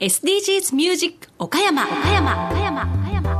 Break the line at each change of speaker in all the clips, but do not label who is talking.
SDGs ミュージック岡山岡山岡山岡山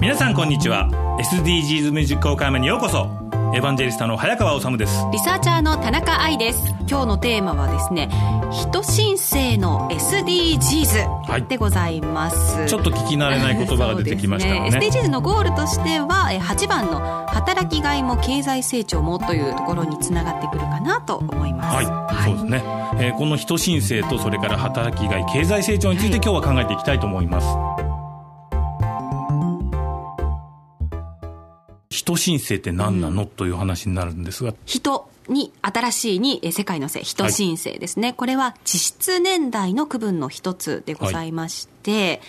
皆さんこんにちは。SDGs ミュージック岡山にようこそ。エヴァンジェリスタの早川治です。
リサーチャーの田中愛です。今日のテーマはですね人申請の SDGs でございます、
はい、ちょっと聞き慣れない言葉が出てきましたね。ね。
SDGs のゴールとしては8番の働きがいも経済成長もというところにつながってくるかなと思います。
はい、はい、そうですね、えー、この人申請とそれから働きがい経済成長について今日は考えていきたいと思います、はい人申請って何なの、うん、という話になるんですが。
人に新しいに世界のせ人申請ですね、はい、これは地質年代の区分の一つでございまして、はい、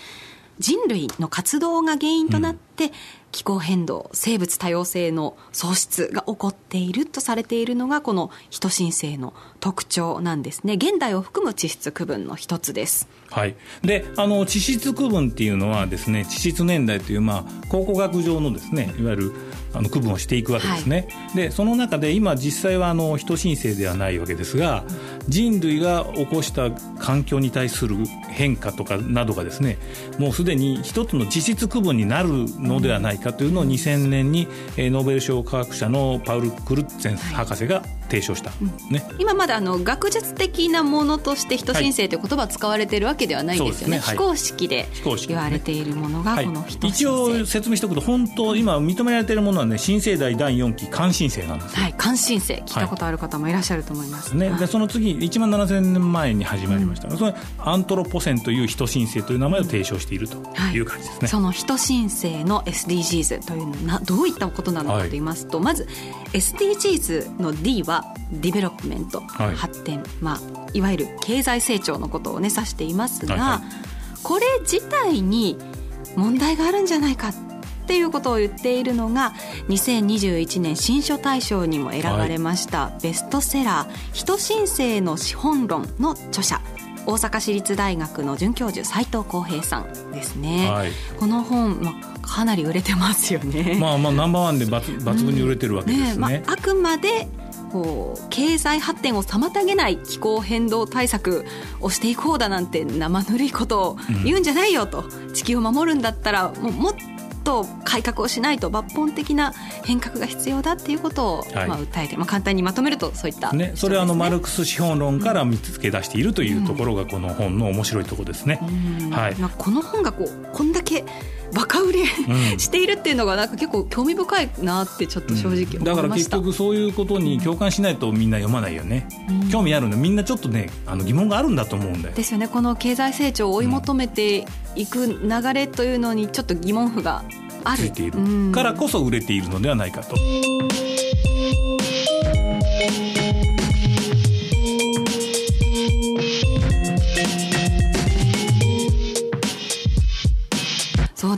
人類の活動が原因となって、うん気候変動生物多様性の喪失が起こっているとされているのがこの人申請の特徴なんですね。現代を含む地質区分の一つです。
はい、であの地質区分っていうのはですね地質年代という、まあ、考古学上のですねいわゆるあの区分をしていくわけですね、はい、でその中で今実際はあの人申請ではないわけですが人類が起こした環境に対する変化とかなどがですねもうすでに一つの地質区分になるのではないかというのを2000年にノーベル賞科学者のパウル・クルッツェン博士が提唱した、ね、
今まだあの学術的なものとして人申請という言葉使われているわけではないんですよね,、非公式で言われているものがこの人申請、
一応説明しておくと本当今認められているものはね新生代第4期監申請なんです
はい。監申請聞いたことある方もいらっしゃると思います、
ね、でその次1万7000年前に始まりました、うん、それアントロポセンという人申請という名前を提唱しているという感じですね、
その人申請の SDGs というのはどういったことなのかと言いますと、まず SDGs の D は Development、はい、発展、まあ、いわゆる経済成長のことをね指していますが、はいはい、これ自体に問題があるんじゃないかっていうことを言っているのが2021年新書大賞にも選ばれました、ベストセラー「人新世の資本論」の著者大阪市立大学の准教授斉藤浩平さんですね、はい、この本、まあ、かなり売れてますよね。
まあまあナンバーワンで抜抜群に売れてるわけですね。うんね
まあ、あくまでこう経済発展を妨げない気候変動対策をしていこうだなんて生ぬるいことを言うんじゃないよと、うん、地球を守るんだったらもうもっと改革をしないと抜本的な変革が必要だっていうことを、まあ訴えて、まあ、簡単にまとめるとそういった、
ね、ね、それはあのマルクス資本論から見つけ出しているというところがこの本の面白いところですね。はい。まあ、
この本がこうこんだけバカ売れ、しているっていうのがなんか結構興味深いなってちょっと正直思いました、うん、
だから結局そういうことに共感しないとみんな読まないよね、うん、興味あるのみんなちょっとねあの疑問があるんだと思うんだよ。
ですよね。この経済成長を追い求めていく流れというのにちょっと疑問符がある。
ついている。からこそ売れているのではないかと。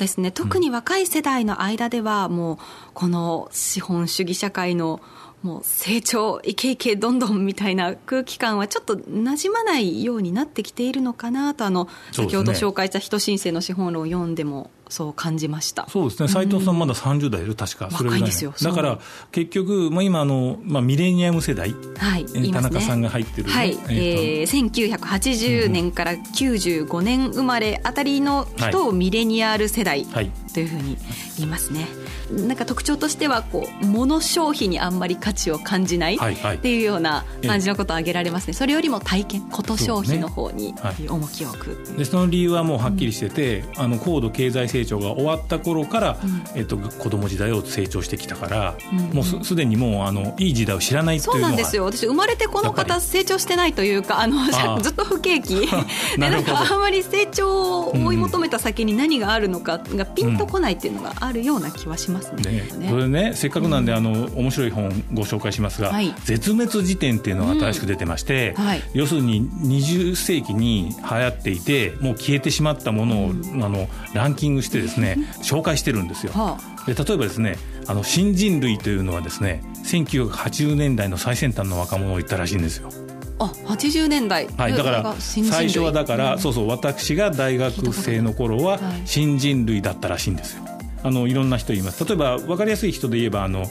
ですね。特に若い世代の間ではもうこの資本主義社会のもう成長イケイケどんどんみたいな空気感はちょっとなじまないようになってきているのかなとあの先ほど紹介した人申請の資本論を読んでもそう感じました。
そうですね。斎藤さんまだ30代いる。確か。
それぐらいですよ
だから結局、まあ、今あの、まあ、ミレニアム世代、はい。ね、田中さんが入ってる、ね、
はい。えー、1980年から95年生まれあたりの人をミレニアル世代というふうに言いますね、なんか特徴としてはこう物消費にあんまり価値を感じないっていうような感じのことを挙げられますね、それよりも体験こと消費の方に重きを置く。
でその理由はもうはっきりしてて、うん、あの高度経済成長が終わった頃から、うん、えっと、子供時代を成長してきたから、うん、もうすすでにもうあのいい時代を知らない
そうなんですよ。私生まれてこの方成長してないというかあの ずっと不景気。でなんかあんまり成長を追い求めた先に何があるのかがピンとこないっていうのがあるような気はしますね。
ね。それねせっかくなんで、あの面白い本ご紹介しますが、はい、絶滅時点っていうのが新しく出てまして、うん。はい、要するに20世紀に流行っていてもう消えてしまったものを、うん、あのランキングしてですね紹介してるんですよ。はあ、で例えばですねあの新人類というのはですね1980年代の最先端の若者を言ったらしいんですよ。
あ80年代、
はい、だから最初はだから、うん、そうそう私が大学生の頃は新人類だったらしいんですよ。あのいろんな人います。例えば分かりやすい人で言えばあの、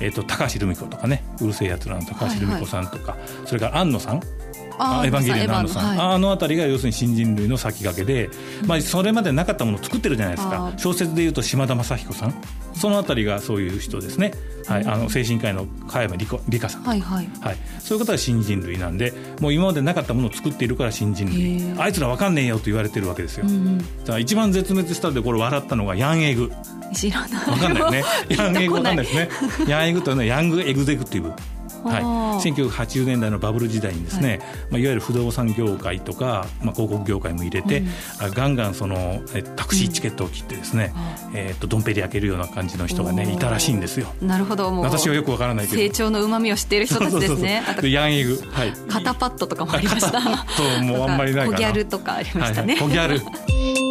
えーと、高橋留美子とかねうるせえやつらの高橋留美子さんとか、はいはい、それから安野さん
あ
エヴァンゲリオン。の安野さん、
はい。
あの辺りが要するに新人類の先駆けで、まあ、それまでなかったものを作ってるじゃないです
あ
か
ー。
小説でいうと島田雅彦さん。その辺りがそういう人ですね、はい、あの精神科医の加山理香さん、
はいはい。
はい、そういう方は新人類なんでもう今までなかったものを作っているから新人
へ
類
ー。
あいつら分かんねえよと言われてるわけですよ、
うんうん。
だから一番絶滅したでこれ笑ったのがヤンエグ。
知らない。
分かんないよね。ヤンエグ分かんないですね。ヤンエグというのはヤングエグゼクティブはい、
はあ
1980年代のバブル時代にですね、い。まあ、いわゆる不動産業界とか、まあ、広告業界も入れて、
うん。
あガンガンそのえタクシーチケットを切ってですね、えー、とドンペリ開けるような感じの人がねいたらしいんですよ。
なるほど。
私はよくわからないけど。
成長の旨味を知っている人たちですね。
そう ヤンエグ。はい。
肩パッドとかもありました。
肩パッドもうあんまりないかな。
コギャルとかありましたね、
はいはい、コギャル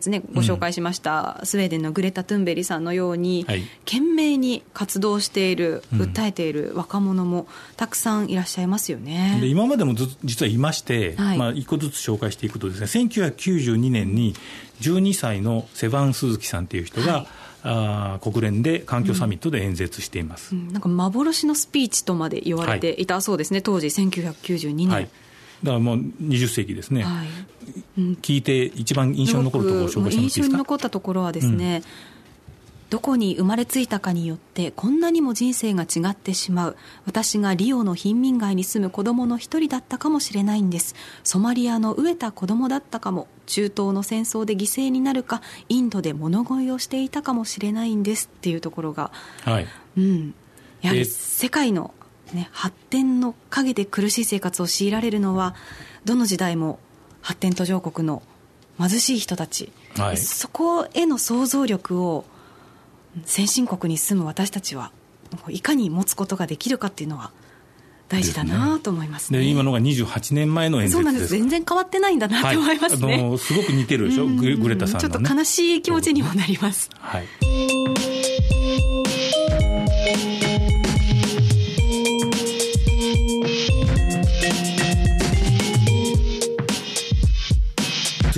月ねご紹介しました、スウェーデンのグレタ・トゥンベリさんのように、
はい。
懸命に活動している
うん
訴えている若者もたくさんいらっしゃいますよね。
で今までもず実はいまして、
はい。
まあ、一個ずつ紹介していくとですね1992年に12歳のセバン・スズキさんという人が、
はい。
あー国連で環境サミットで演説しています、
うんなんか幻のスピーチとまで言われていたそうですね、当時1992年。
はい、だからもう20世紀ですね、
はい。うん。
聞いて一番印象に残るところを紹介してもらっていい
印象に
ですか
残ったところはですね、どこに生まれついたかによってこんなにも人生が違ってしまう。私がリオの貧民街に住む子供の一人だったかもしれないんです。ソマリアの飢えた子供だったかも。中東の戦争で犠牲になるかインドで物乞いをしていたかもしれないんですっていうところが、
はい、
うん、やはり
え
世界の、ね、発展の陰で苦しい生活を強いられるのはどの時代も発展途上国の貧しい人たち、
はい。
そこへの想像力を先進国に住む私たちはいかに持つことができるかっていうのは大事だなと思いますね。
で今のが28年前の演説です。
そうなんです。全然変わってないんだなと思いますね。
はい、すごく似てるでしょ？
うん。
グレグレタさんのね。
ちょっと悲しい気持ちにもなります。
はい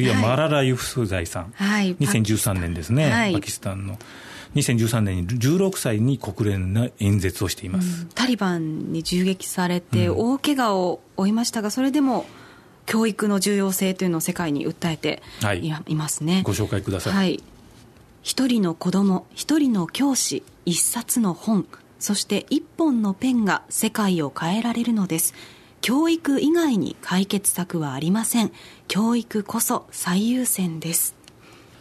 次はマララ・ユフスザイさん、
はい、
2013年ですね、
はい。
パキスタンの。2013年に16歳に国連の演説をしています、
タリバンに銃撃されて
うん。
大怪我を負いましたが、それでも教育の重要性というのを世界に訴えて
はい
ますね。
ご紹介ください、
はい、一人の子供一人の教師一冊の本そして一本のペンが世界を変えられるのです教育以外に解決策はありません。教育こそ最優先です。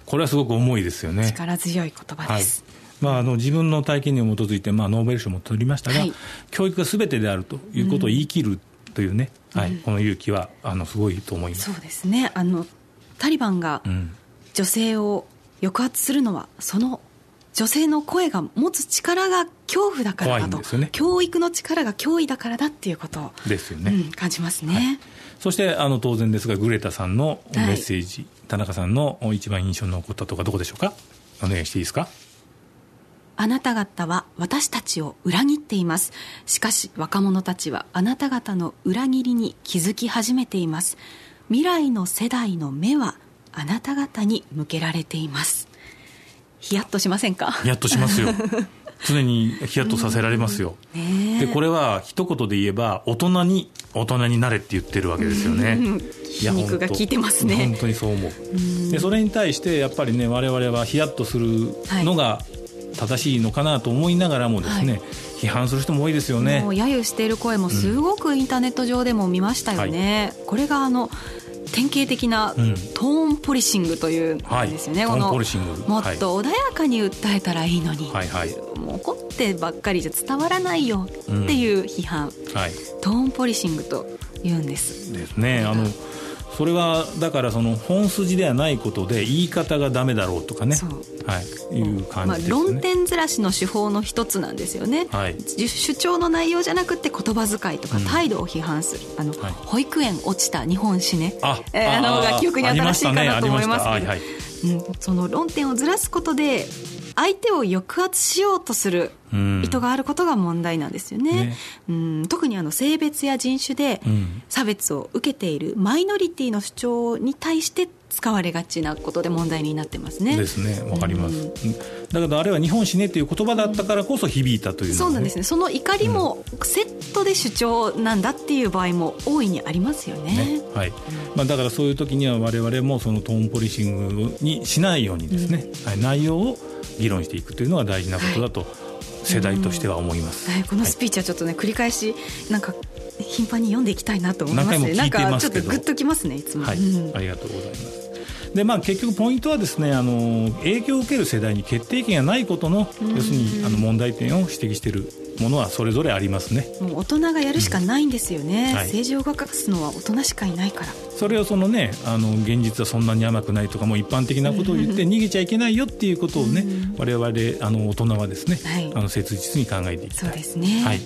これはすごく重いですよね。
力強い言葉
はい。
です、
まあ、あの自分の体験に基づいて、まあ、ノーベル賞も取りましたが、
はい。
教育がすべてであるということを言い切るというね、はい、この勇気はあのすごいと思います。
そうですね。あのタリバンが
うん。
女性を抑圧するのはその女性の声が持つ力が恐怖だからだと、
ね。
教育の力が脅威だからだっていうこと。を、
ですよね、
うん、感じますね、
そしてあの当然ですがグレタさんのメッセージ、田中さんの一番印象に残ったとかどこでしょうか？お願いしていいですか？
あなた方は私たちを裏切っています。しかし若者たちはあなた方の裏切りに気づき始めています。未来の世代の目はあなた方に向けられていますヒヤッとしませんか？
ヒヤッとしますよ。常にヒヤッとさせられますよ、
ねえ。
でこれは一言で言えば大人に大人になれって言ってるわけですよね、
うん。皮肉が効いてますね。
本当にそう思う。でそれに対してやっぱりね我々はヒヤッとするのが正しいのかなと思いながらもですね、
はい。
批判する人も多いですよね。
もう揶揄している声もすごくインターネット上でも見ましたよね、これがあの典型的な
うん。
トーンポリシングというんですよね、この
はいトーンポリシング。
もっと穏やかに訴えたらいいのに、
はいはい。
もう怒ってばっかりじゃ伝わらないよっていう批判、
はい。
トーンポリシングと言うんです。
ですね。あのそれはだからその本筋ではないことで言い方がダメだろうとかね。
そう。
はい、いう感
まあ
じですね、
論点ずらしの手法の一つなんですよね、
はい。
じ主張の内容じゃなくて言葉遣いとか
うん。
態度を批判する、あの
はい。
保育園落ちた日本史ね。
あ
えーあの方が記憶に新しいかなと思いますけど。うん、その論点をずらすことで相手を抑圧しようとする
うん
意トがあることが問題なんですよね。ねうん特にあの性別や人種で差別を受けているマイノリティの主張に対して使われがちなことで問題になってますね。
ですね、わかります。うん、だけどあれは日本史ねという言葉だったからこそ響いたという、ね、
そうなんですね。その怒りもセットで主張なんだっていう場合も大いにありますよね。ね
はい。まあだからそういう時には我々もそのトーンポリシングにしないようにですね、うん、はい、内容を議論していくというのが大事なことだと、世代としては思います、
はい、このスピーチはちょっとね、繰り返しなんか頻繁に読んでいきたいなと思います
ね。なんか
ちょっとグッときますねいつも。
はい、ありがとうございます。でまあ、結局ポイントはですねあの影響を受ける世代に決定権がないことの要するにあの問題点を指摘しているものはそれぞれありますね。
もう大人がやるしかないんですよね、うん。はい、政治を動かすのは大人しかいないから。
それをそのねあの現実はそんなに甘くないとかも一般的なことを言って逃げちゃいけないよっていうことをね、我々あの大人はですね、はい、あの切実に考えていきたい。
そうですね、はい。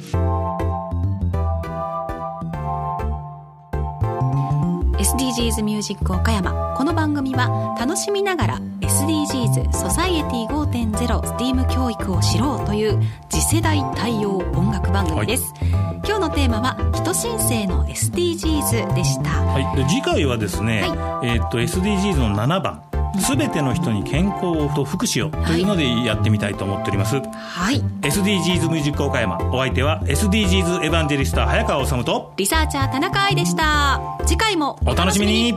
SDGs ミュージック岡山。この番組は楽しみながら SDGs ソサイエティ5.0 STEAM 教育を知ろうという次世代対応音楽番組です、はい、今日のテーマは人申請の SDGs でした、
はい、で次回はですね、はい、えー、っと SDGs の7番すべての人に健康と福祉をというのでやってみたいと思っております。
はい。
SDGs ミュージック岡山。お相手は SDGs エヴァンジェリスト早川治と
リサーチャー田中愛でした。次回も
お楽しみに